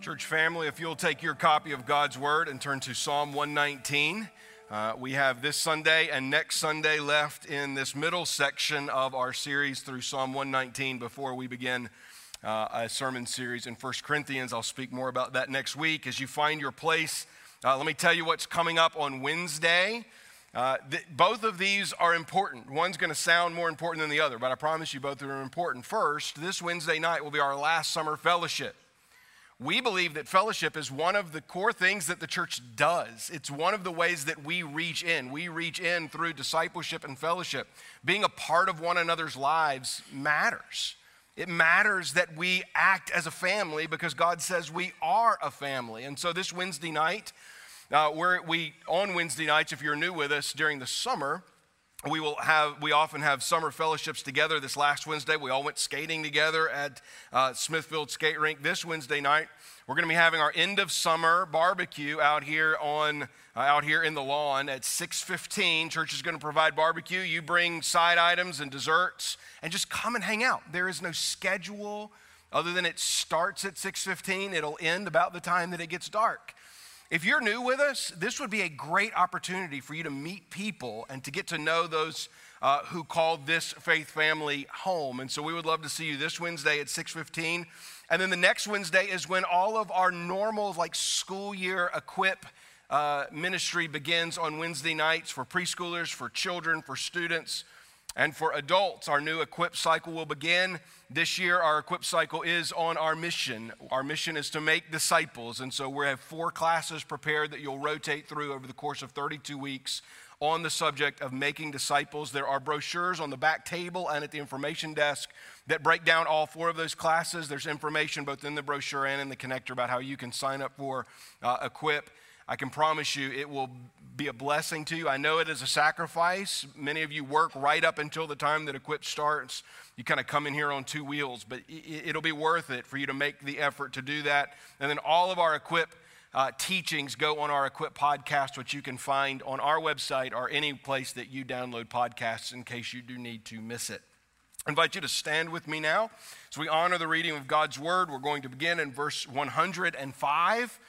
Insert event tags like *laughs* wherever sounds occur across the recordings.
Church family, if you'll take your copy of God's Word and turn to Psalm 119. Uh, we have this Sunday and next Sunday left in this middle section of our series through Psalm 119 before we begin uh, a sermon series in 1 Corinthians. I'll speak more about that next week. As you find your place, uh, let me tell you what's coming up on Wednesday. Uh, th- both of these are important. One's going to sound more important than the other, but I promise you both are important. First, this Wednesday night will be our last summer fellowship. We believe that fellowship is one of the core things that the church does. It's one of the ways that we reach in. We reach in through discipleship and fellowship. Being a part of one another's lives matters. It matters that we act as a family because God says we are a family. And so this Wednesday night, uh, we on Wednesday nights, if you're new with us during the summer, we will have we often have summer fellowships together. This last wednesday we all went skating together at uh, smithfield skate rink. This wednesday night we're going to be having our end of summer barbecue out here on uh, out here in the lawn at 6.15 church is going to provide barbecue. You bring side items and desserts and just come and hang out. There is no schedule other than it starts at 6.15 it'll end about the time that it gets dark if you're new with us, this would be a great opportunity for you to meet people and to get to know those uh, who call this faith family home. And so we would love to see you this Wednesday at 6:15. And then the next Wednesday is when all of our normal like school year equip uh, ministry begins on Wednesday nights for preschoolers, for children, for students. And for adults, our new equip cycle will begin. This year, our equip cycle is on our mission. Our mission is to make disciples. And so we have four classes prepared that you'll rotate through over the course of 32 weeks on the subject of making disciples. There are brochures on the back table and at the information desk that break down all four of those classes. There's information both in the brochure and in the connector about how you can sign up for uh, Equip. I can promise you it will be a blessing to you. I know it is a sacrifice. Many of you work right up until the time that Equip starts. You kind of come in here on two wheels, but it'll be worth it for you to make the effort to do that. And then all of our Equip uh, teachings go on our Equip podcast, which you can find on our website or any place that you download podcasts in case you do need to miss it. I invite you to stand with me now as we honor the reading of God's word. We're going to begin in verse 105.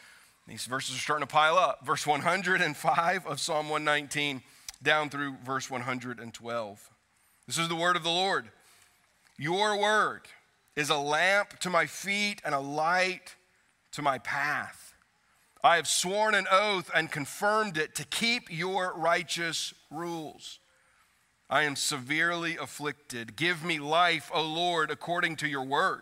These verses are starting to pile up. Verse 105 of Psalm 119 down through verse 112. This is the word of the Lord. Your word is a lamp to my feet and a light to my path. I have sworn an oath and confirmed it to keep your righteous rules. I am severely afflicted. Give me life, O Lord, according to your word.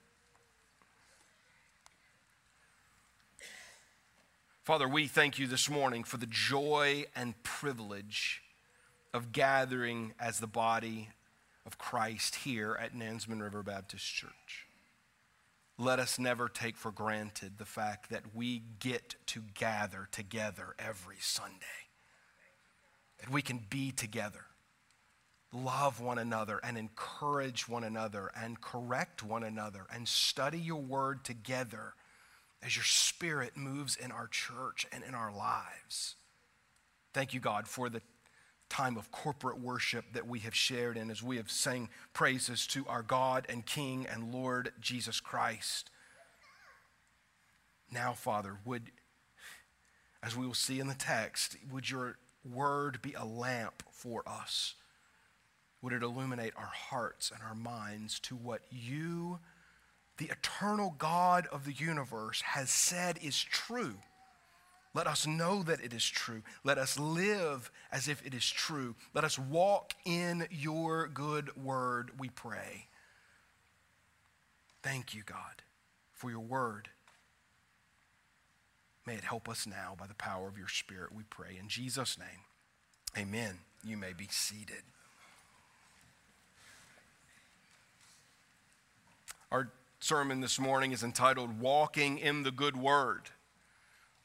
Father, we thank you this morning for the joy and privilege of gathering as the body of Christ here at Nansemond River Baptist Church. Let us never take for granted the fact that we get to gather together every Sunday, that we can be together, love one another, and encourage one another, and correct one another, and study your word together as your spirit moves in our church and in our lives. Thank you, God, for the time of corporate worship that we have shared in as we have sang praises to our God and King and Lord Jesus Christ. Now, Father, would, as we will see in the text, would your word be a lamp for us? Would it illuminate our hearts and our minds to what you the eternal God of the universe has said is true. Let us know that it is true. Let us live as if it is true. Let us walk in your good word, we pray. Thank you, God, for your word. May it help us now by the power of your Spirit, we pray. In Jesus' name, amen. You may be seated. Our sermon this morning is entitled Walking in the Good Word.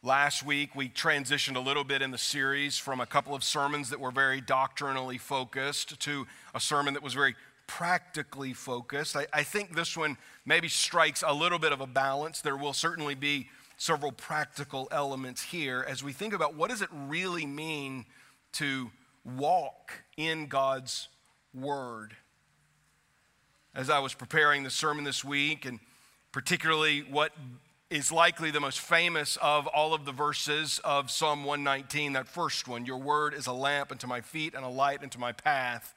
Last week, we transitioned a little bit in the series from a couple of sermons that were very doctrinally focused to a sermon that was very practically focused. I, I, think this one maybe strikes a little bit of a balance. There will certainly be several practical elements here as we think about what does it really mean to walk in God's word. As I was preparing the sermon this week, and particularly what is likely the most famous of all of the verses of Psalm 119, that first one Your word is a lamp unto my feet and a light unto my path.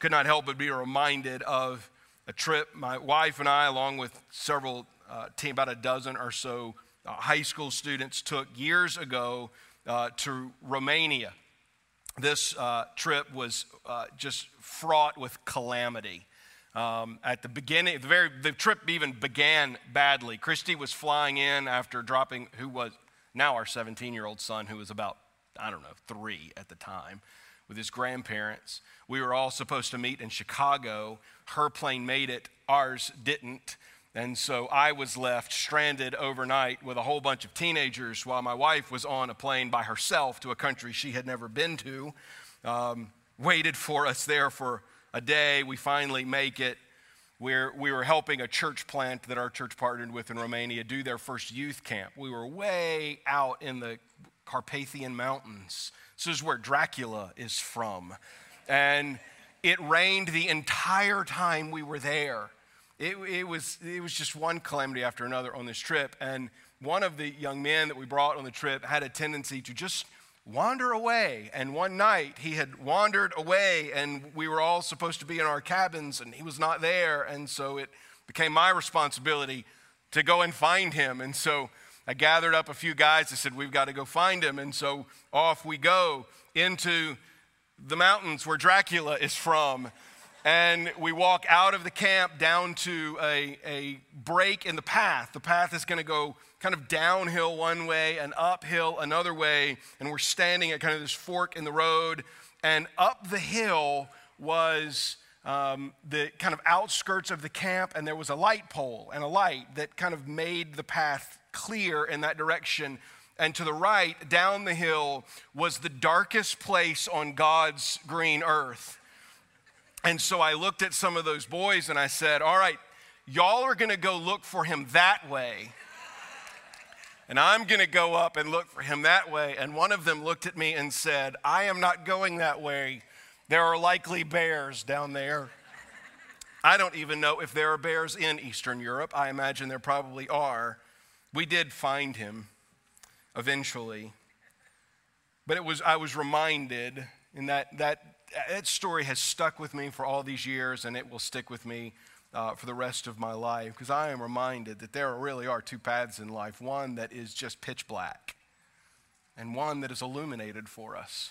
Could not help but be reminded of a trip my wife and I, along with several, uh, team, about a dozen or so uh, high school students, took years ago uh, to Romania. This uh, trip was uh, just fraught with calamity. Um, at the beginning, the, very, the trip even began badly. Christy was flying in after dropping, who was now our 17 year old son, who was about, I don't know, three at the time, with his grandparents. We were all supposed to meet in Chicago. Her plane made it, ours didn't. And so I was left stranded overnight with a whole bunch of teenagers while my wife was on a plane by herself to a country she had never been to. Um, waited for us there for a day. We finally make it. We're, we were helping a church plant that our church partnered with in Romania do their first youth camp. We were way out in the Carpathian Mountains. This is where Dracula is from. And it rained the entire time we were there. It, it, was, it was just one calamity after another on this trip. And one of the young men that we brought on the trip had a tendency to just wander away. And one night he had wandered away, and we were all supposed to be in our cabins, and he was not there. And so it became my responsibility to go and find him. And so I gathered up a few guys. I said, We've got to go find him. And so off we go into the mountains where Dracula is from. And we walk out of the camp down to a, a break in the path. The path is going to go kind of downhill one way and uphill another way. And we're standing at kind of this fork in the road. And up the hill was um, the kind of outskirts of the camp, and there was a light pole and a light that kind of made the path clear in that direction. And to the right, down the hill, was the darkest place on God's green earth. And so I looked at some of those boys and I said, All right, y'all are going to go look for him that way and I'm going to go up and look for him that way. And one of them looked at me and said, I am not going that way. There are likely bears down there. I don't even know if there are bears in Eastern Europe. I imagine there probably are. We did find him eventually. But it was I was reminded and that that that story has stuck with me for all these years and it will stick with me uh, for the rest of my life because I am reminded that there really are two paths in life one that is just pitch black, and one that is illuminated for us.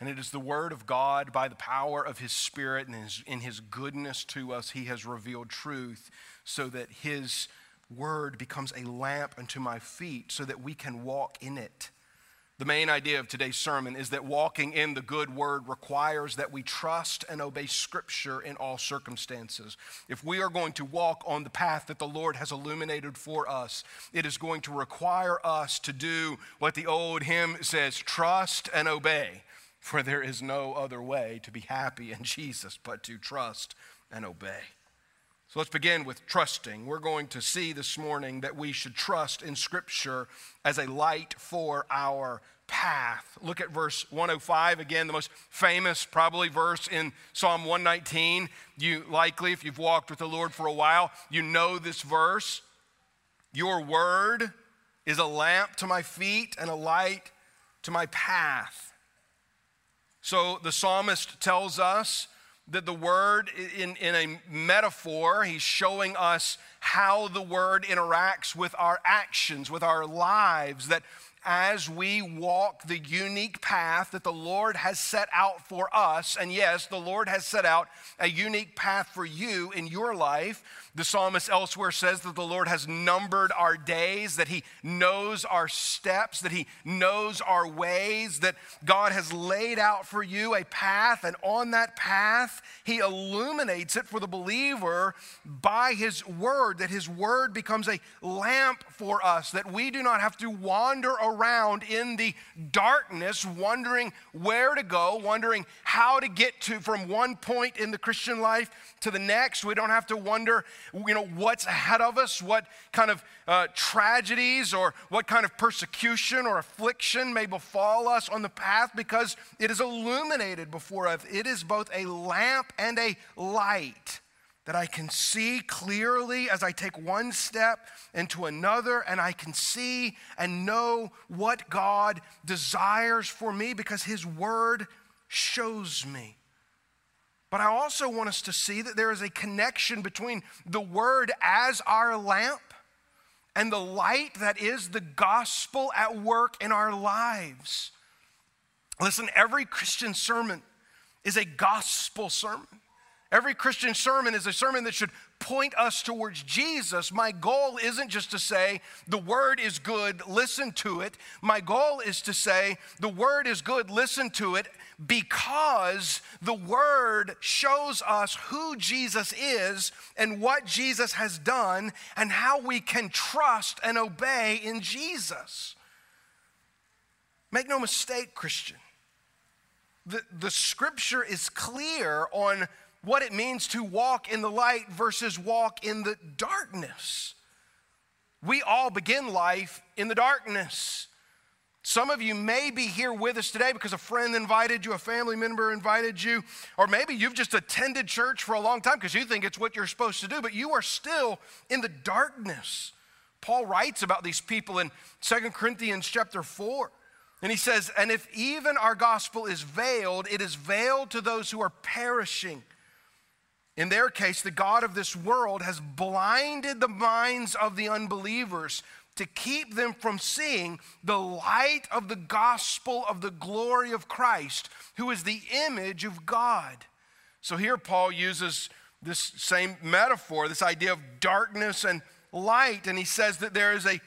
And it is the Word of God by the power of His Spirit and his, in His goodness to us, He has revealed truth so that His Word becomes a lamp unto my feet so that we can walk in it. The main idea of today's sermon is that walking in the good word requires that we trust and obey Scripture in all circumstances. If we are going to walk on the path that the Lord has illuminated for us, it is going to require us to do what the old hymn says trust and obey, for there is no other way to be happy in *laughs* Jesus but to trust and obey. So let's begin with trusting. We're going to see this morning that we should trust in Scripture as a light for our path. Look at verse 105 again, the most famous, probably, verse in Psalm 119. You likely, if you've walked with the Lord for a while, you know this verse. Your word is a lamp to my feet and a light to my path. So the psalmist tells us that the word, in, in a metaphor, he's showing us how the word interacts with our actions, with our lives, that as we walk the unique path that the Lord has set out for us, and yes, the Lord has set out a unique path for you in your life. The psalmist elsewhere says that the Lord has numbered our days, that He knows our steps, that He knows our ways, that God has laid out for you a path, and on that path, He illuminates it for the believer by His word that his word becomes a lamp for us, that we do not have to wander around in the darkness, wondering where to go, wondering how to get to from one point in the Christian life to the next. We don't have to wonder, you know, what's ahead of us, what kind of uh, tragedies or what kind of persecution or affliction may befall us on the path because it is illuminated before us. It is both a lamp and a light that I can see clearly as I take one step into another, and I can see and know what God desires for me because His Word shows me. But I also want us to see that there is a connection between the Word as our lamp and the light that is the gospel at work in our lives. Listen, every Christian sermon is a gospel sermon. Every Christian sermon is a sermon that should point us towards Jesus. My goal isn't just to say, the word is good, listen to it. My goal is to say, the word is good, listen to it, because the word shows us who Jesus is and what Jesus has done and how we can trust and obey in Jesus. Make no mistake, Christian. The, the scripture is clear on what it means to walk in the light versus walk in the darkness. We all begin life in the darkness. Some of you may be here with us today because a friend invited you, a family member invited you, or maybe you've just attended church for a long time because you think it's what you're supposed to do, but you are still in the darkness. Paul writes about these people in Second Corinthians chapter 4. And he says, And if even our gospel is veiled, it is veiled to those who are perishing in their case, the God of this world has blinded the minds of the unbelievers to keep them from seeing the light of the gospel of the glory of Christ, who is the image of God. So here Paul uses this same metaphor, this idea of darkness and light, and he says that there is a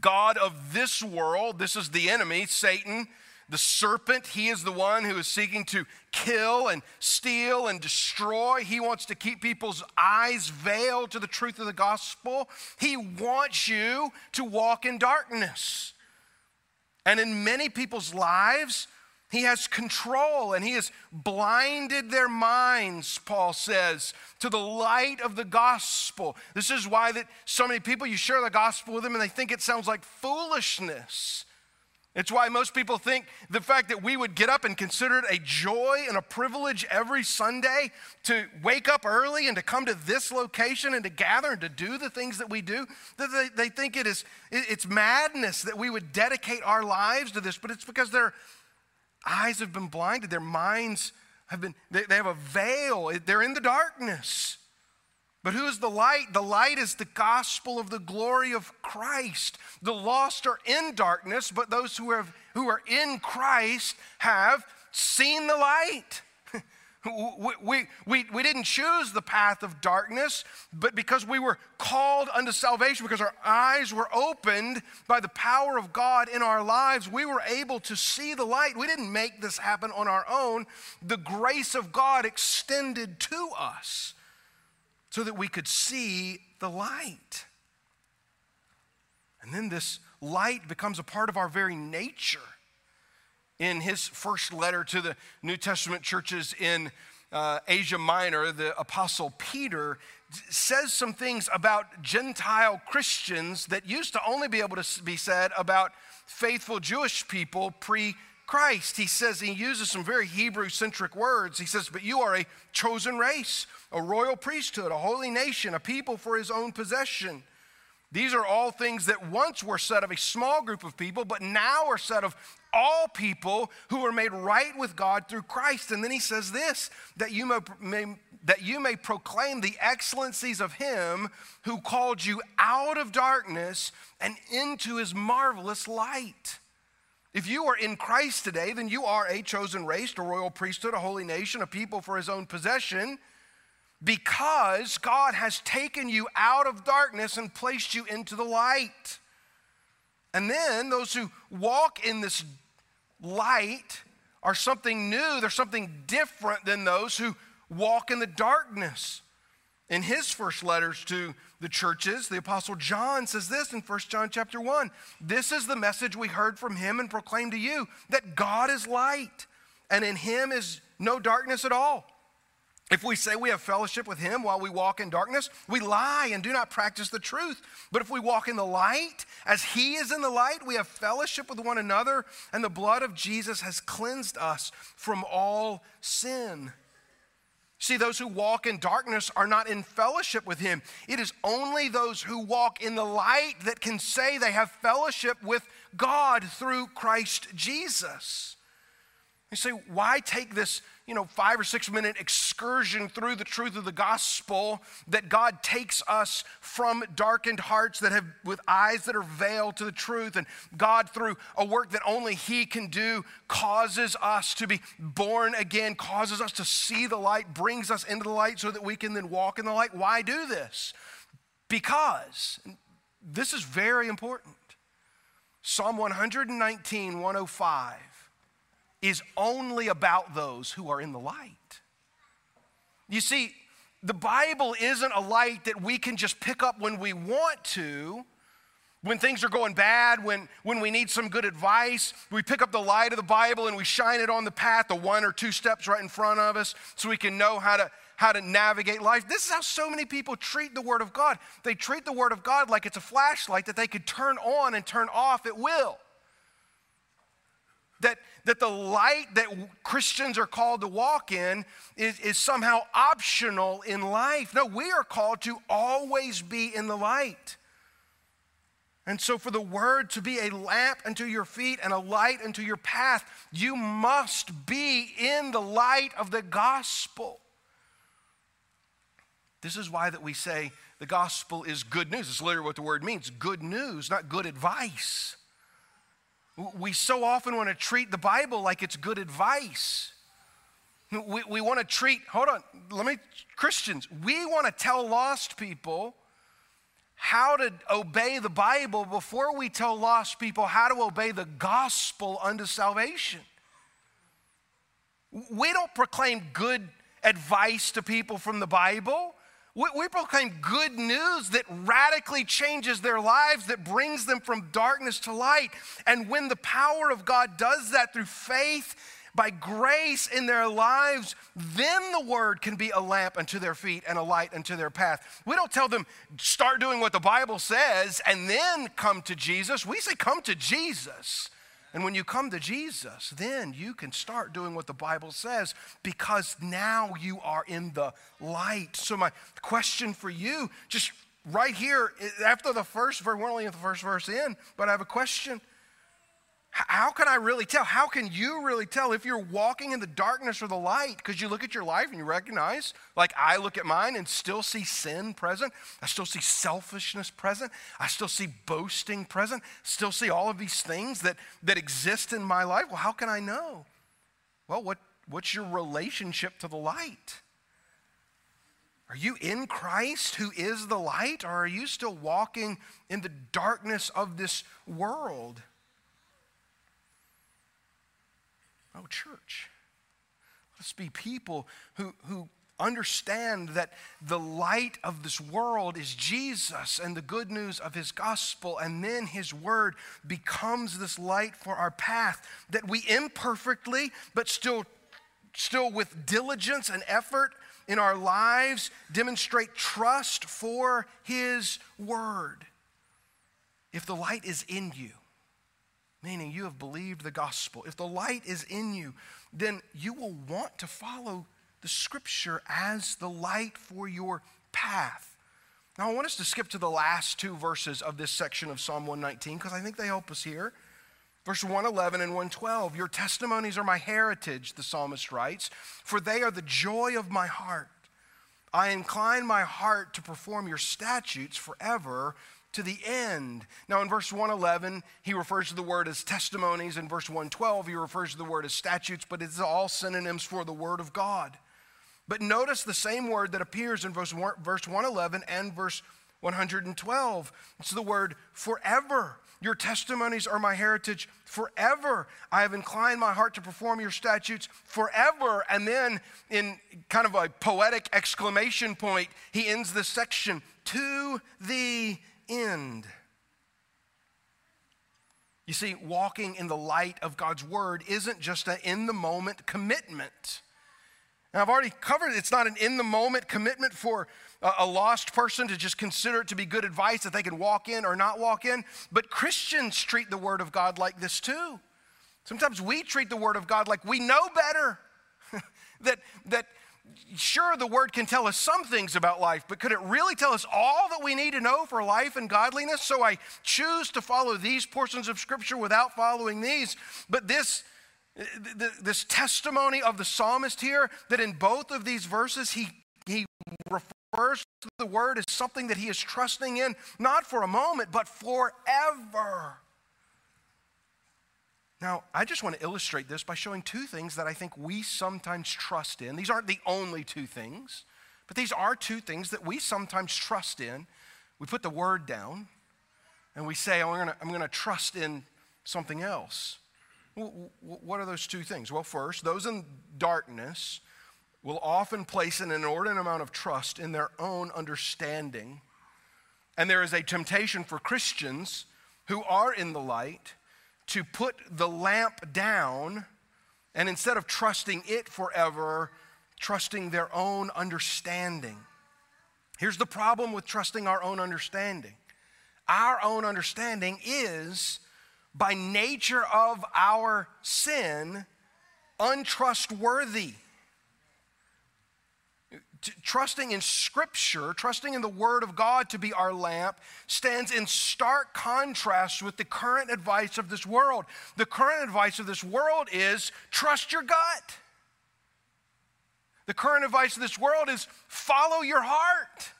God of this world, this is the enemy, Satan, the serpent, he is the one who is seeking to kill and steal and destroy. He wants to keep people's eyes veiled to the truth of the gospel. He wants you to walk in darkness. And in many people's lives, he has control and he has blinded their minds, Paul says, to the light of the gospel. This is why that so many people you share the gospel with them and they think it sounds like foolishness. It's why most people think the fact that we would get up and consider it a joy and a privilege every Sunday to wake up early and to come to this location and to gather and to do the things that we do, that they, they think it is it's madness that we would dedicate our lives to this, but it's because their eyes have been blinded, their minds have been, they, they have a veil, they're in the darkness. But who is the light? The light is the gospel of the glory of Christ. The lost are in darkness, but those who, have, who are in Christ have seen the light. *laughs* we, we, we, we didn't choose the path of darkness, but because we were called unto salvation, because our eyes were opened by the power of God in our lives, we were able to see the light. We didn't make this happen on our own. The grace of God extended to us so that we could see the light. And then this light becomes a part of our very nature. In his first letter to the New Testament churches in uh, Asia Minor, the Apostle Peter says some things about Gentile Christians that used to only be able to be said about faithful Jewish people pre Christ. He says, he uses some very Hebrew centric words. He says, But you are a chosen race, a royal priesthood, a holy nation, a people for his own possession. These are all things that once were said of a small group of people, but now are said of all people who are made right with God through Christ. And then he says this that you may, may, that you may proclaim the excellencies of him who called you out of darkness and into his marvelous light. If you are in Christ today, then you are a chosen race, a royal priesthood, a holy nation, a people for his own possession, because God has taken you out of darkness and placed you into the light. And then those who walk in this light are something new, they're something different than those who walk in the darkness. In his first letters to the churches, the apostle John says this in 1 John chapter 1. This is the message we heard from him and proclaimed to you that God is light and in him is no darkness at all. If we say we have fellowship with him while we walk in darkness, we lie and do not practice the truth. But if we walk in the light, as he is in the light, we have fellowship with one another, and the blood of Jesus has cleansed us from all sin. See, those who walk in darkness are not in fellowship with him. It is only those who walk in the light that can say they have fellowship with God through Christ Jesus. You say, why take this, you know, five or six minute excursion through the truth of the gospel that God takes us from darkened hearts that have, with eyes that are veiled to the truth, and God, through a work that only He can do, causes us to be born again, causes us to see the light, brings us into the light so that we can then walk in the light? Why do this? Because this is very important. Psalm 119, 105 is only about those who are in the light. You see, the Bible isn't a light that we can just pick up when we want to. When things are going bad, when, when we need some good advice, we pick up the light of the Bible and we shine it on the path, the one or two steps right in front of us, so we can know how to, how to navigate life. This is how so many people treat the Word of God. They treat the Word of God like it's a flashlight that they could turn on and turn off at will. That, that the light that Christians are called to walk in is, is somehow optional in life. No, we are called to always be in the light. And so, for the word to be a lamp unto your feet and a light unto your path, you must be in the light of the gospel. This is why that we say the gospel is good news. It's literally what the word means good news, not good advice. We so often want to treat the Bible like it's good advice. We, we want to treat, hold on, let me, Christians, we want to tell lost people how to obey the Bible before we tell lost people how to obey the gospel unto salvation. We don't proclaim good advice to people from the Bible. We, we proclaim good news that radically changes their lives, that brings them from darkness to light. And when the power of God does that through faith, by grace in their lives, then the word can be a lamp unto their feet and a light unto their path. We don't tell them, start doing what the Bible says and then come to Jesus. We say, come to Jesus. And when you come to Jesus, then you can start doing what the Bible says because now you are in the light. So, my question for you, just right here, after the first verse, we're only in the first verse in, but I have a question. How can I really tell? How can you really tell if you're walking in the darkness or the light? Because you look at your life and you recognize, like I look at mine and still see sin present. I still see selfishness present. I still see boasting present. Still see all of these things that, that exist in my life. Well, how can I know? Well, what, what's your relationship to the light? Are you in Christ who is the light, or are you still walking in the darkness of this world? Oh, church, let's be people who, who understand that the light of this world is Jesus and the good news of his gospel, and then his word becomes this light for our path that we imperfectly, but still, still with diligence and effort in our lives, demonstrate trust for his word. If the light is in you, meaning you have believed the gospel, if the light is in you, then you will want to follow the scripture as the light for your path. Now, I want us to skip to the last two verses of this section of Psalm 119 because I think they help us here. Verse 111 and 112 Your testimonies are my heritage, the psalmist writes, for they are the joy of my heart. I incline my heart to perform your statutes forever to the end. Now, in verse 111, he refers to the word as testimonies. In verse 112, he refers to the word as statutes, but it's all synonyms for the word of God. But notice the same word that appears in verse 111 and verse 112. It's the word forever. Your testimonies are my heritage forever. I have inclined my heart to perform your statutes forever. And then, in kind of a poetic exclamation point, he ends this section to the end. You see, walking in the light of God's word isn't just an in the moment commitment. And I've already covered it. It's not an in the moment commitment for a lost person to just consider it to be good advice that they can walk in or not walk in. But Christians treat the Word of God like this too. Sometimes we treat the Word of God like we know better. *laughs* that, that sure, the Word can tell us some things about life, but could it really tell us all that we need to know for life and godliness? So I choose to follow these portions of Scripture without following these. But this this testimony of the psalmist here that in both of these verses he, he refers to the word as something that he is trusting in, not for a moment, but forever. Now, I just want to illustrate this by showing two things that I think we sometimes trust in. These aren't the only two things, but these are two things that we sometimes trust in. We put the word down and we say, oh, I'm going to trust in something else. What are those two things? Well, first, those in darkness will often place an inordinate amount of trust in their own understanding. And there is a temptation for Christians who are in the light to put the lamp down and instead of trusting it forever, trusting their own understanding. Here's the problem with trusting our own understanding our own understanding is, by nature of our sin, untrustworthy trusting in Scripture, trusting in the Word of God to be our lamp, stands in stark contrast with the current advice of this world. The current advice of this world is trust your gut. The current advice of this world is follow your heart.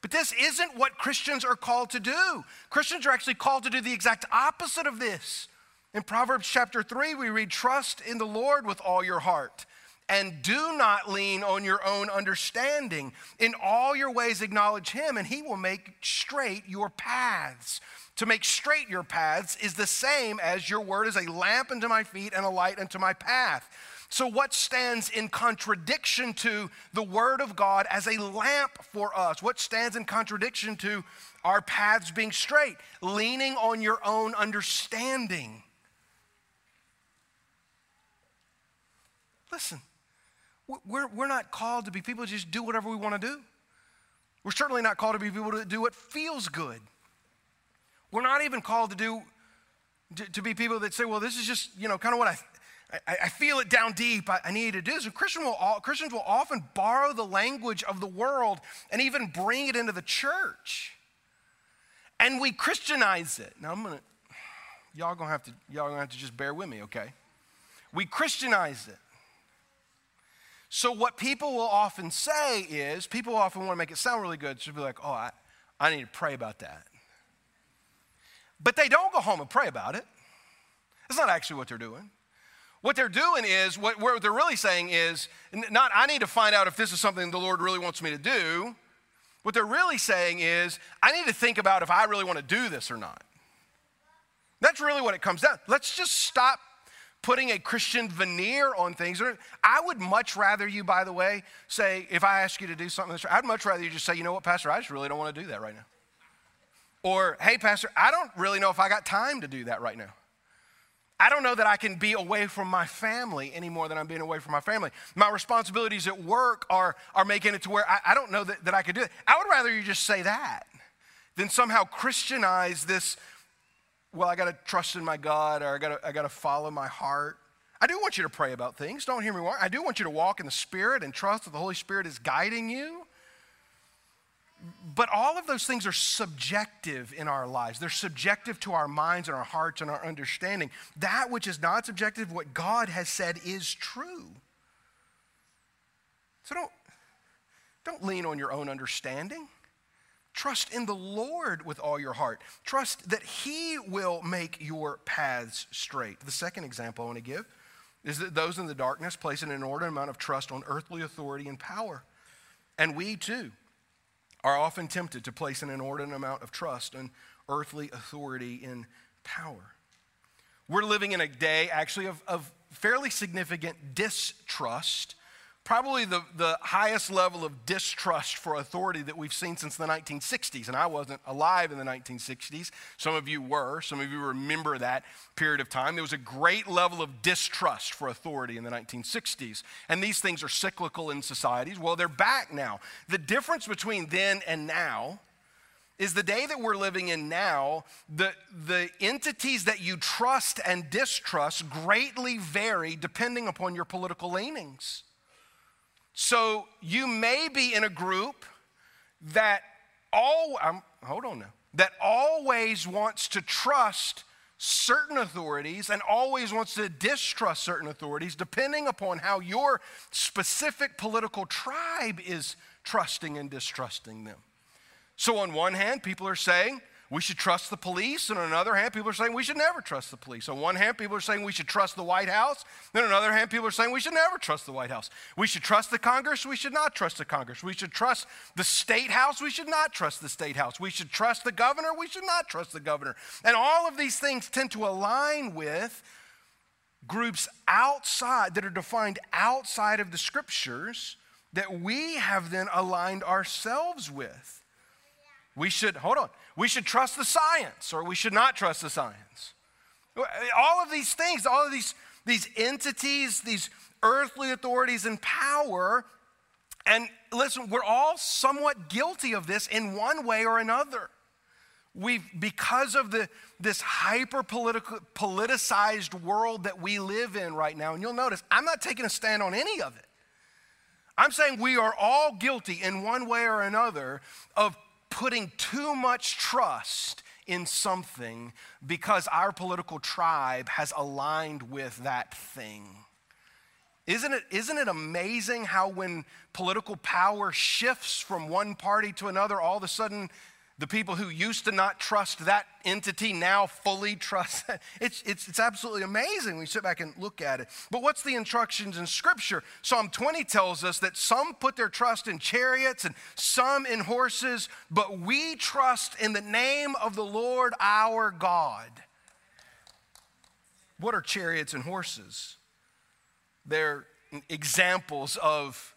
But this isn't what Christians are called to do. Christians are actually called to do the exact opposite of this. In Proverbs chapter 3, we read, Trust in the Lord with all your heart and do not lean on your own understanding. In all your ways, acknowledge Him, and He will make straight your paths. To make straight your paths is the same as your word is a lamp unto my feet and a light unto my path. So, what stands in contradiction to the Word of God as a lamp for us? What stands in contradiction to our paths being straight? Leaning on your own understanding. Listen, we're, we're not called to be people who just do whatever we want to do. We're certainly not called to be people to do what feels good. We're not even called to do to, to be people that say, well, this is just, you know, kind of what I, I, I feel it down deep. I, I need to do. So Christian will, Christians will often borrow the language of the world and even bring it into the church. And we Christianize it. Now I'm gonna, y'all gonna have to, y'all gonna have to just bear with me, okay? We Christianize it. So, what people will often say is, people often want to make it sound really good. So, be like, oh, I, I need to pray about that. But they don't go home and pray about it. That's not actually what they're doing. What they're doing is, what, what they're really saying is, not, I need to find out if this is something the Lord really wants me to do. What they're really saying is, I need to think about if I really want to do this or not. That's really what it comes down. Let's just stop putting a Christian veneer on things. I would much rather you, by the way, say, if I ask you to do something, I'd much rather you just say, you know what, Pastor, I just really don't want to do that right now. Or, hey, Pastor, I don't really know if I got time to do that right now. I don't know that I can be away from my family any more than I'm being away from my family. My responsibilities at work are, are making it to where I, I don't know that, that I could do it. I would rather you just say that than somehow Christianize this well, I got to trust in my God or I got I to follow my heart. I do want you to pray about things. Don't hear me wrong. I do want you to walk in the Spirit and trust that the Holy Spirit is guiding you. But all of those things are subjective in our lives. They're subjective to our minds and our hearts and our understanding. That which is not subjective, what God has said is true. So don't, don't lean on your own understanding. Trust in the Lord with all your heart. Trust that He will make your paths straight. The second example I want to give is that those in the darkness place an inordinate amount of trust on earthly authority and power. And we too are often tempted to place an inordinate amount of trust on earthly authority and power. We're living in a day, actually, of, of fairly significant distrust probably the, the highest level of distrust for authority that we've seen since the 1960s. And I wasn't alive in the 1960s. Some of you were. Some of you remember that period of time. There was a great level of distrust for authority in the 1960s. And these things are cyclical in societies. Well, they're back now. The difference between then and now is the day that we're living in now, the, the entities that you trust and distrust greatly vary depending upon your political leanings. So you may be in a group that all um, hold on now that always wants to trust certain authorities and always wants to distrust certain authorities depending upon how your specific political tribe is trusting and distrusting them. So on one hand, people are saying we should trust the police. And on another hand, people are saying we should never trust the police. On one hand, people are saying we should trust the White House. Then on another hand, people are saying we should never trust the White House. We should trust the Congress. We should not trust the Congress. We should trust the State House. We should not trust the State House. We should trust the governor. We should not trust the governor. And all of these things tend to align with groups outside that are defined outside of the scriptures that we have then aligned ourselves with. We should, hold on, we should trust the science or we should not trust the science. All of these things, all of these, these entities, these earthly authorities and power, and listen, we're all somewhat guilty of this in one way or another. We've, because of the, this hyper politicized world that we live in right now, and you'll notice I'm not taking a stand on any of it. I'm saying we are all guilty in one way or another of putting too much trust in something because our political tribe has aligned with that thing. Isn't it, isn't it amazing how when political power shifts from one party to another, all of a sudden the people who used to not trust that entity now fully trust It's, it's, it's absolutely amazing when you sit back and look at it. But what's the instructions in Scripture? Psalm 20 tells us that some put their trust in chariots and some in horses, but we trust in the name of the Lord our God. What are chariots and horses? They're examples of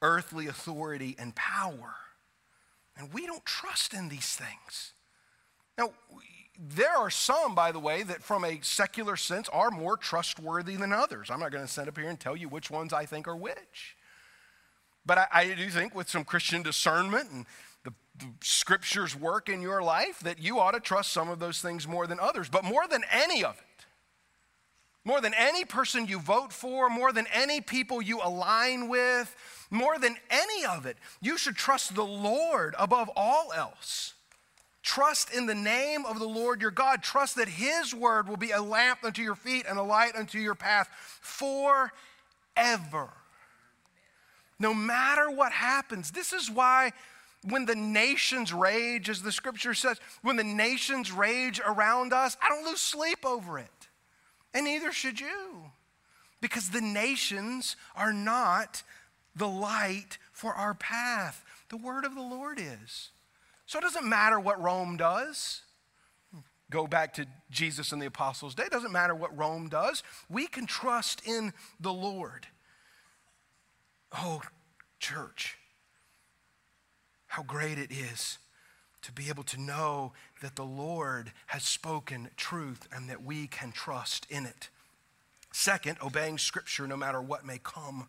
earthly authority and power. And we don't trust in these things. Now, there are some, by the way, that from a secular sense are more trustworthy than others. I'm not going to stand up here and tell you which ones I think are which. But I, I do think with some Christian discernment and the, the scriptures work in your life that you ought to trust some of those things more than others. But more than any of it, more than any person you vote for, more than any people you align with, more than any of it, you should trust the Lord above all else. Trust in the name of the Lord your God. Trust that His word will be a lamp unto your feet and a light unto your path forever. No matter what happens. This is why when the nations rage, as the scripture says, when the nations rage around us, I don't lose sleep over it. And neither should you. Because the nations are not the light for our path. The word of the Lord is. So it doesn't matter what Rome does. Go back to Jesus and the apostles' day. It doesn't matter what Rome does. We can trust in the Lord. Oh, church, how great it is to be able to know that the Lord has spoken truth and that we can trust in it. Second, obeying Scripture no matter what may come.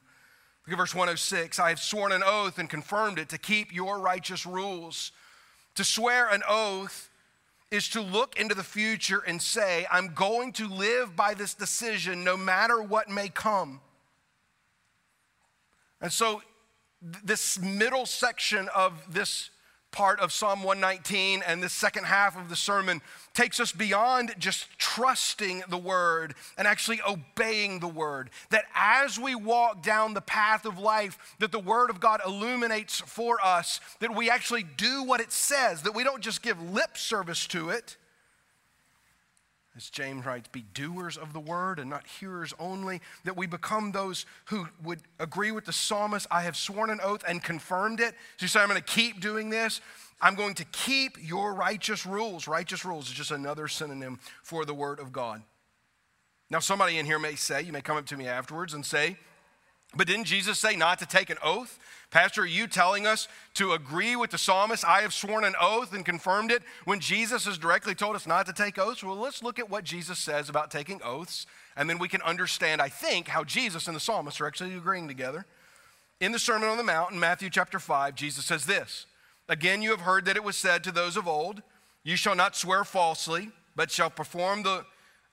Look at verse 106. I have sworn an oath and confirmed it to keep your righteous rules. To swear an oath is to look into the future and say, I'm going to live by this decision no matter what may come. And so, this middle section of this part of Psalm 119 and the second half of the sermon takes us beyond just trusting the word and actually obeying the word. That as we walk down the path of life that the word of God illuminates for us that we actually do what it says that we don't just give lip service to it as James writes, be doers of the word and not hearers only, that we become those who would agree with the psalmist. I have sworn an oath and confirmed it. So you say, I'm going to keep doing this. I'm going to keep your righteous rules. Righteous rules is just another synonym for the word of God. Now, somebody in here may say, you may come up to me afterwards and say, but didn't Jesus say not to take an oath? Pastor, are you telling us to agree with the psalmist? I have sworn an oath and confirmed it when Jesus has directly told us not to take oaths. Well, let's look at what Jesus says about taking oaths, and then we can understand, I think, how Jesus and the psalmist are actually agreeing together. In the Sermon on the Mount, in Matthew chapter 5, Jesus says this Again, you have heard that it was said to those of old, You shall not swear falsely, but shall perform the,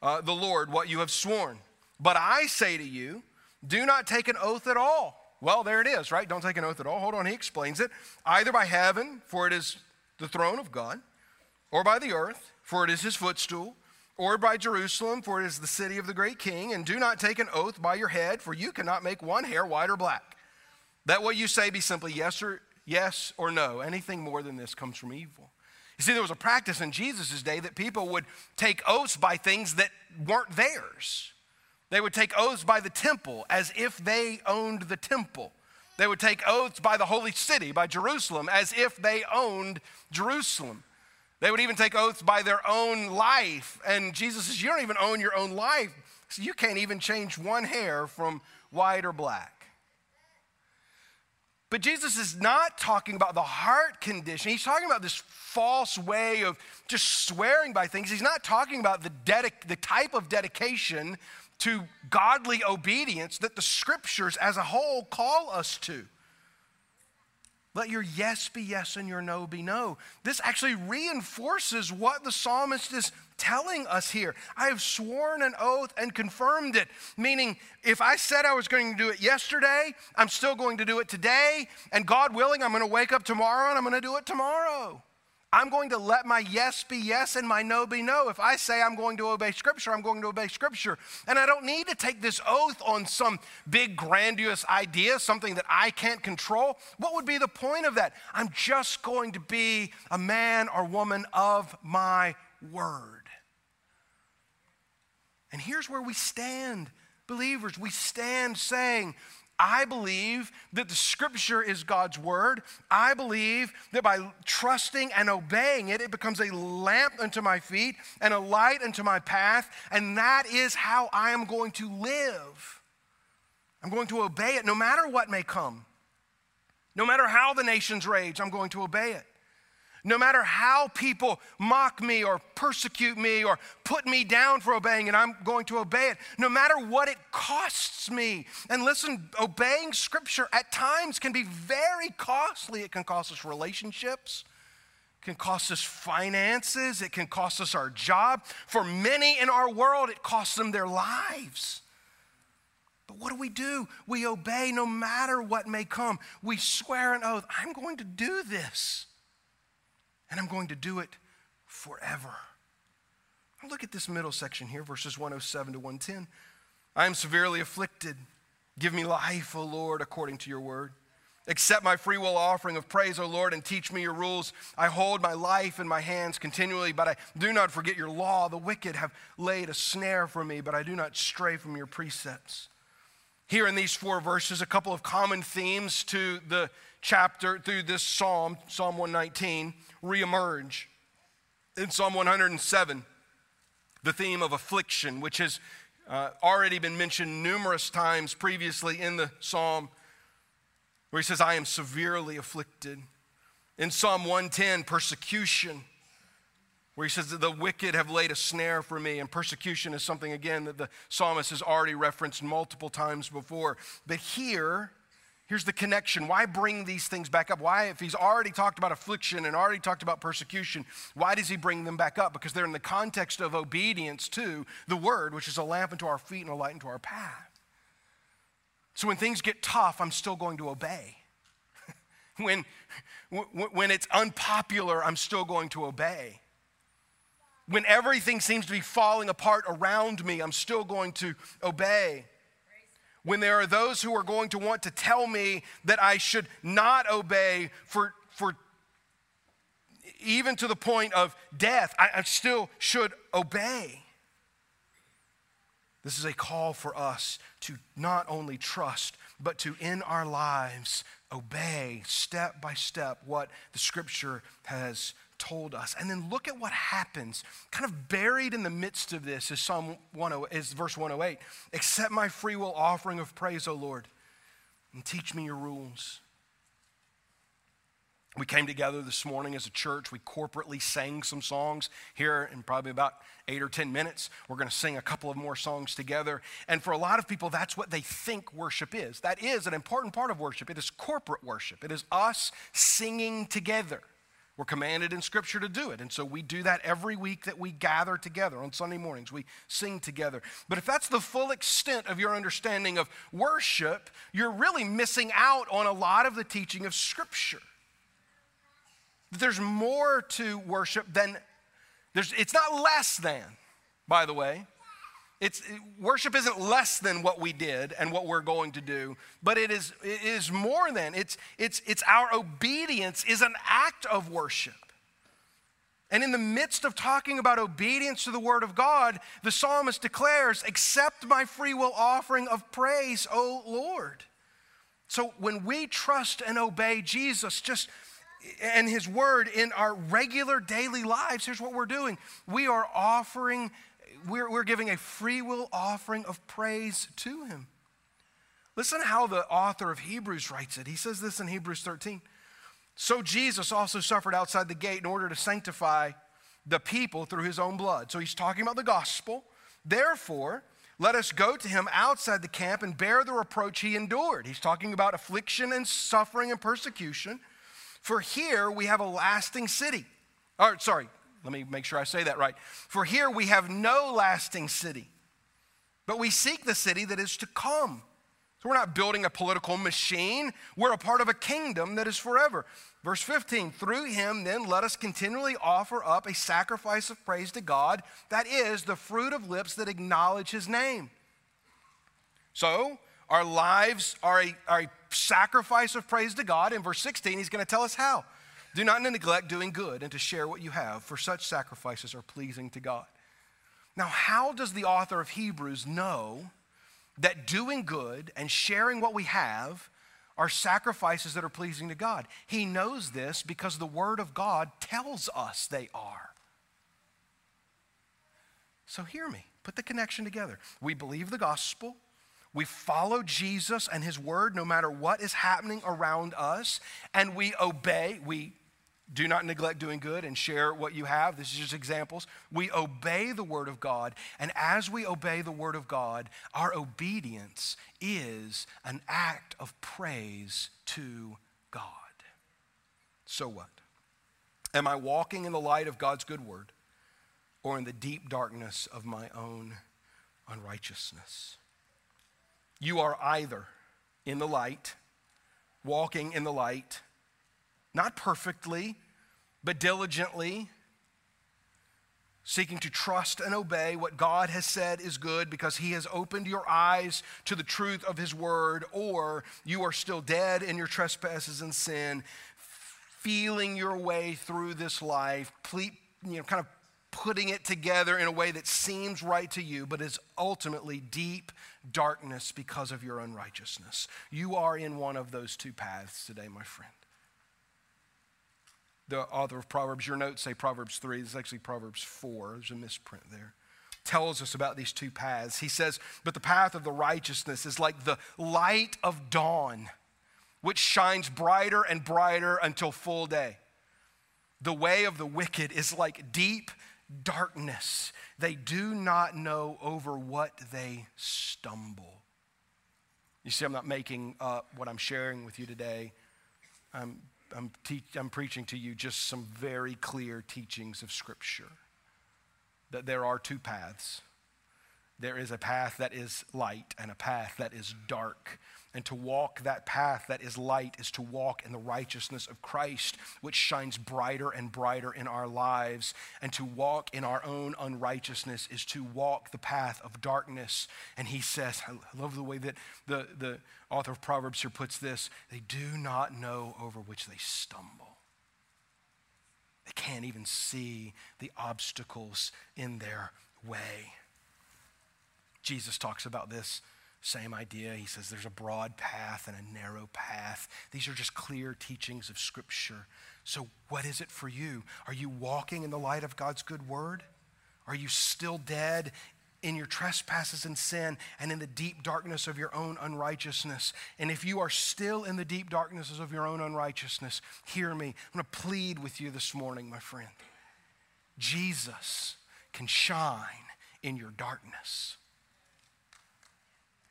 uh, the Lord what you have sworn. But I say to you, do not take an oath at all. Well, there it is, right? Don't take an oath at all. Hold on, he explains it. Either by heaven, for it is the throne of God, or by the earth, for it is his footstool, or by Jerusalem, for it is the city of the great king. And do not take an oath by your head, for you cannot make one hair white or black. That what you say be simply yes or yes or no. Anything more than this comes from evil. You see, there was a practice in Jesus' day that people would take oaths by things that weren't theirs. They would take oaths by the temple as if they owned the temple. They would take oaths by the holy city, by Jerusalem, as if they owned Jerusalem. They would even take oaths by their own life. And Jesus says, You don't even own your own life. So you can't even change one hair from white or black. But Jesus is not talking about the heart condition. He's talking about this false way of just swearing by things. He's not talking about the, dedic- the type of dedication to godly obedience that the scriptures as a whole call us to. Let your yes be yes and your no be no. This actually reinforces what the psalmist is telling us here. I have sworn an oath and confirmed it, meaning if I said I was going to do it yesterday, I'm still going to do it today, and God willing, I'm going to wake up tomorrow and I'm going to do it tomorrow. I'm going to let my yes be yes and my no be no. If I say I'm going to obey Scripture, I'm going to obey Scripture. And I don't need to take this oath on some big, grandiose idea, something that I can't control. What would be the point of that? I'm just going to be a man or woman of my word. And here's where we stand, believers. We stand saying, I believe that the scripture is God's word. I believe that by trusting and obeying it, it becomes a lamp unto my feet and a light unto my path. And that is how I am going to live. I'm going to obey it no matter what may come. No matter how the nations rage, I'm going to obey it. No matter how people mock me or persecute me or put me down for obeying it, I'm going to obey it. No matter what it costs me. And listen, obeying scripture at times can be very costly. It can cost us relationships, it can cost us finances, it can cost us our job. For many in our world, it costs them their lives. But what do we do? We obey no matter what may come. We swear an oath I'm going to do this and I'm going to do it forever. Now look at this middle section here, verses 107 to 110. I am severely afflicted. Give me life, O Lord, according to your word. Accept my free will offering of praise, O Lord, and teach me your rules. I hold my life in my hands continually, but I do not forget your law. The wicked have laid a snare for me, but I do not stray from your precepts. Here in these four verses, a couple of common themes to the chapter, through this psalm, Psalm 119 reemerge. In Psalm 107, the theme of affliction, which has uh, already been mentioned numerous times previously in the psalm, where he says, I am severely afflicted. In Psalm 110, persecution, where he says that the wicked have laid a snare for me. And persecution is something, again, that the psalmist has already referenced multiple times before. But here, Here's the connection. Why bring these things back up? Why, if he's already talked about affliction and already talked about persecution, why does he bring them back up? Because they're in the context of obedience to the word, which is a lamp unto our feet and a light unto our path. So when things get tough, I'm still going to obey. *laughs* when, when it's unpopular, I'm still going to obey. When everything seems to be falling apart around me, I'm still going to obey when there are those who are going to want to tell me that I should not obey for, for even to the point of death, I, I still should obey. This is a call for us to not only trust, but to in our lives obey step by step what the scripture has told us. And then look at what happens. Kind of buried in the midst of this is Psalm 10, is verse 108. Accept my free will offering of praise, O Lord, and teach me your rules. We came together this morning as a church. We corporately sang some songs here in probably about eight or 10 minutes. We're going to sing a couple of more songs together. And for a lot of people, that's what they think worship is. That is an important part of worship. It is corporate worship, it is us singing together. We're commanded in Scripture to do it. And so we do that every week that we gather together on Sunday mornings. We sing together. But if that's the full extent of your understanding of worship, you're really missing out on a lot of the teaching of Scripture. There's more to worship than, there's, it's not less than, by the way. It's, worship isn't less than what we did and what we're going to do, but it is, it is more than. It's, it's, it's our obedience is an act of worship. And in the midst of talking about obedience to the word of God, the psalmist declares, Accept my free will offering of praise, O Lord. So when we trust and obey Jesus, just and His Word in our regular daily lives, here's what we're doing we are offering, we're, we're giving a free will offering of praise to Him. Listen how the author of Hebrews writes it. He says this in Hebrews 13. So Jesus also suffered outside the gate in order to sanctify the people through his own blood. So he's talking about the gospel. Therefore, let us go to him outside the camp and bear the reproach he endured. He's talking about affliction and suffering and persecution for here we have a lasting city. Or, sorry, let me make sure I say that right. For here we have no lasting city, but we seek the city that is to come. So we're not building a political machine, we're a part of a kingdom that is forever. Verse 15, through him then let us continually offer up a sacrifice of praise to God, that is the fruit of lips that acknowledge his name. So, our lives are a, are a sacrifice of praise to God. In verse 16, he's going to tell us how. Do not neglect doing good and to share what you have, for such sacrifices are pleasing to God. Now, how does the author of Hebrews know that doing good and sharing what we have are sacrifices that are pleasing to God? He knows this because the Word of God tells us they are. So, hear me, put the connection together. We believe the gospel. We follow Jesus and his word no matter what is happening around us, and we obey. We do not neglect doing good and share what you have. This is just examples. We obey the word of God, and as we obey the word of God, our obedience is an act of praise to God. So what? Am I walking in the light of God's good word or in the deep darkness of my own unrighteousness? You are either in the light, walking in the light, not perfectly, but diligently, seeking to trust and obey what God has said is good because He has opened your eyes to the truth of His word, or you are still dead in your trespasses and sin, feeling your way through this life, you know, kind of putting it together in a way that seems right to you, but is ultimately deep darkness because of your unrighteousness. You are in one of those two paths today, my friend. The author of Proverbs, your notes say Proverbs 3, this is actually Proverbs 4. There's a misprint there. Tells us about these two paths. He says, But the path of the righteousness is like the light of dawn, which shines brighter and brighter until full day. The way of the wicked is like deep darkness. They do not know over what they stumble. You see, I'm not making up what I'm sharing with you today. I'm, I'm, te- I'm preaching to you just some very clear teachings of Scripture that there are two paths. There is a path that is light and a path that is dark. And to walk that path that is light is to walk in the righteousness of Christ, which shines brighter and brighter in our lives. And to walk in our own unrighteousness is to walk the path of darkness. And he says, I love the way that the, the author of Proverbs here puts this they do not know over which they stumble. They can't even see the obstacles in their way. Jesus talks about this same idea. He says there's a broad path and a narrow path. These are just clear teachings of Scripture. So, what is it for you? Are you walking in the light of God's good word? Are you still dead in your trespasses and sin and in the deep darkness of your own unrighteousness. And if you are still in the deep darknesses of your own unrighteousness, hear me. I'm going to plead with you this morning, my friend. Jesus can shine in your darkness.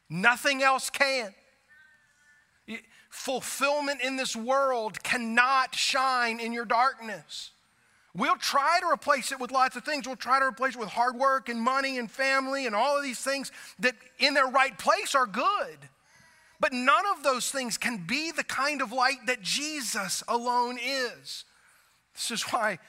Nothing else can. Fulfillment in this world cannot shine in your darkness. We'll try to replace it with lots of things. We'll try to replace it with hard work and money and family and all of these things that in their right place are good. But none of those things can be the kind of light that Jesus alone is. This is why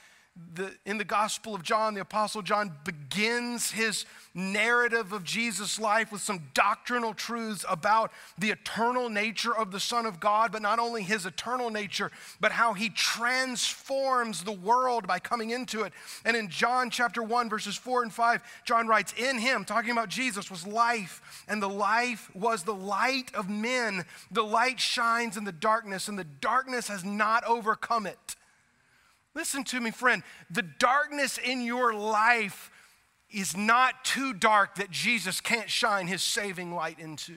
the, in the Gospel of John, the Apostle John begins his narrative of Jesus' life with some doctrinal truths about the eternal nature of the Son of God, but not only his eternal nature, but how he transforms the world by coming into it. And in John chapter 1, verses 4 and 5, John writes, In him, talking about Jesus, was life, and the life was the light of men. The light shines in the darkness, and the darkness has not overcome it. Listen to me, friend. The darkness in your life is not too dark that Jesus can't shine his saving light into.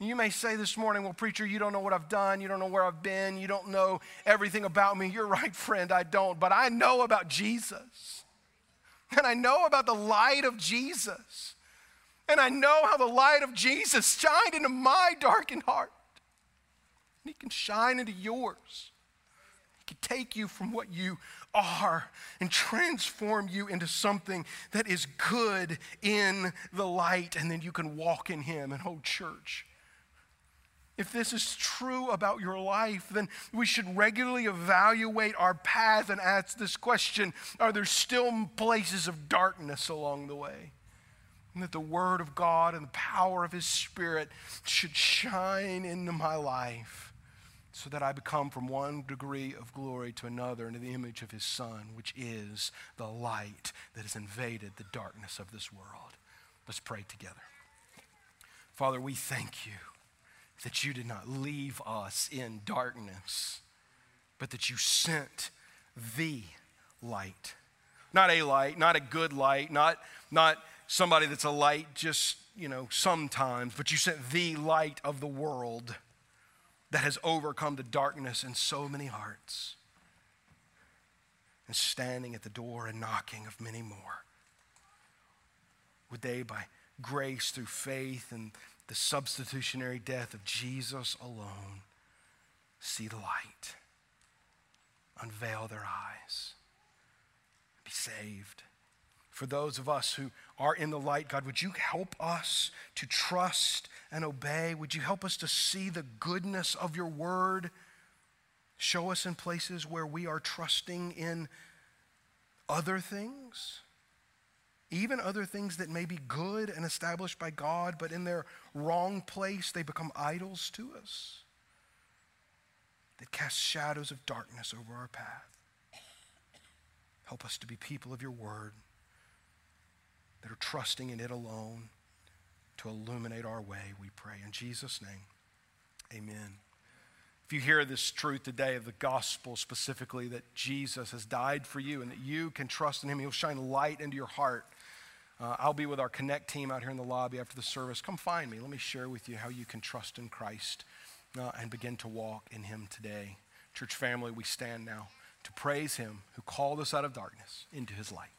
You may say this morning, well, preacher, you don't know what I've done. You don't know where I've been. You don't know everything about me. You're right, friend, I don't. But I know about Jesus. And I know about the light of Jesus. And I know how the light of Jesus shined into my darkened heart. And he can shine into yours take you from what you are and transform you into something that is good in the light, and then you can walk in Him and hold church. If this is true about your life, then we should regularly evaluate our path and ask this question Are there still places of darkness along the way? And that the Word of God and the power of His Spirit should shine into my life so that I become from one degree of glory to another into the image of his Son, which is the light that has invaded the darkness of this world. Let's pray together. Father, we thank you that you did not leave us in darkness, but that you sent the light. Not a light, not a good light, not, not somebody that's a light just, you know, sometimes, but you sent the light of the world that has overcome the darkness in so many hearts and standing at the door and knocking of many more. Would they, by grace through faith and the substitutionary death of Jesus alone, see the light, unveil their eyes, be saved? For those of us who are in the light, God, would you help us to trust and obey? Would you help us to see the goodness of your word? Show us in places where we are trusting in other things, even other things that may be good and established by God, but in their wrong place, they become idols to us that cast shadows of darkness over our path. Help us to be people of your word that are trusting in it alone to illuminate our way, we pray. In Jesus' name, amen. If you hear this truth today of the gospel specifically, that Jesus has died for you and that you can trust in him, he'll shine light into your heart. Uh, I'll be with our Connect team out here in the lobby after the service. Come find me. Let me share with you how you can trust in Christ uh, and begin to walk in him today. Church family, we stand now to praise him who called us out of darkness into his light.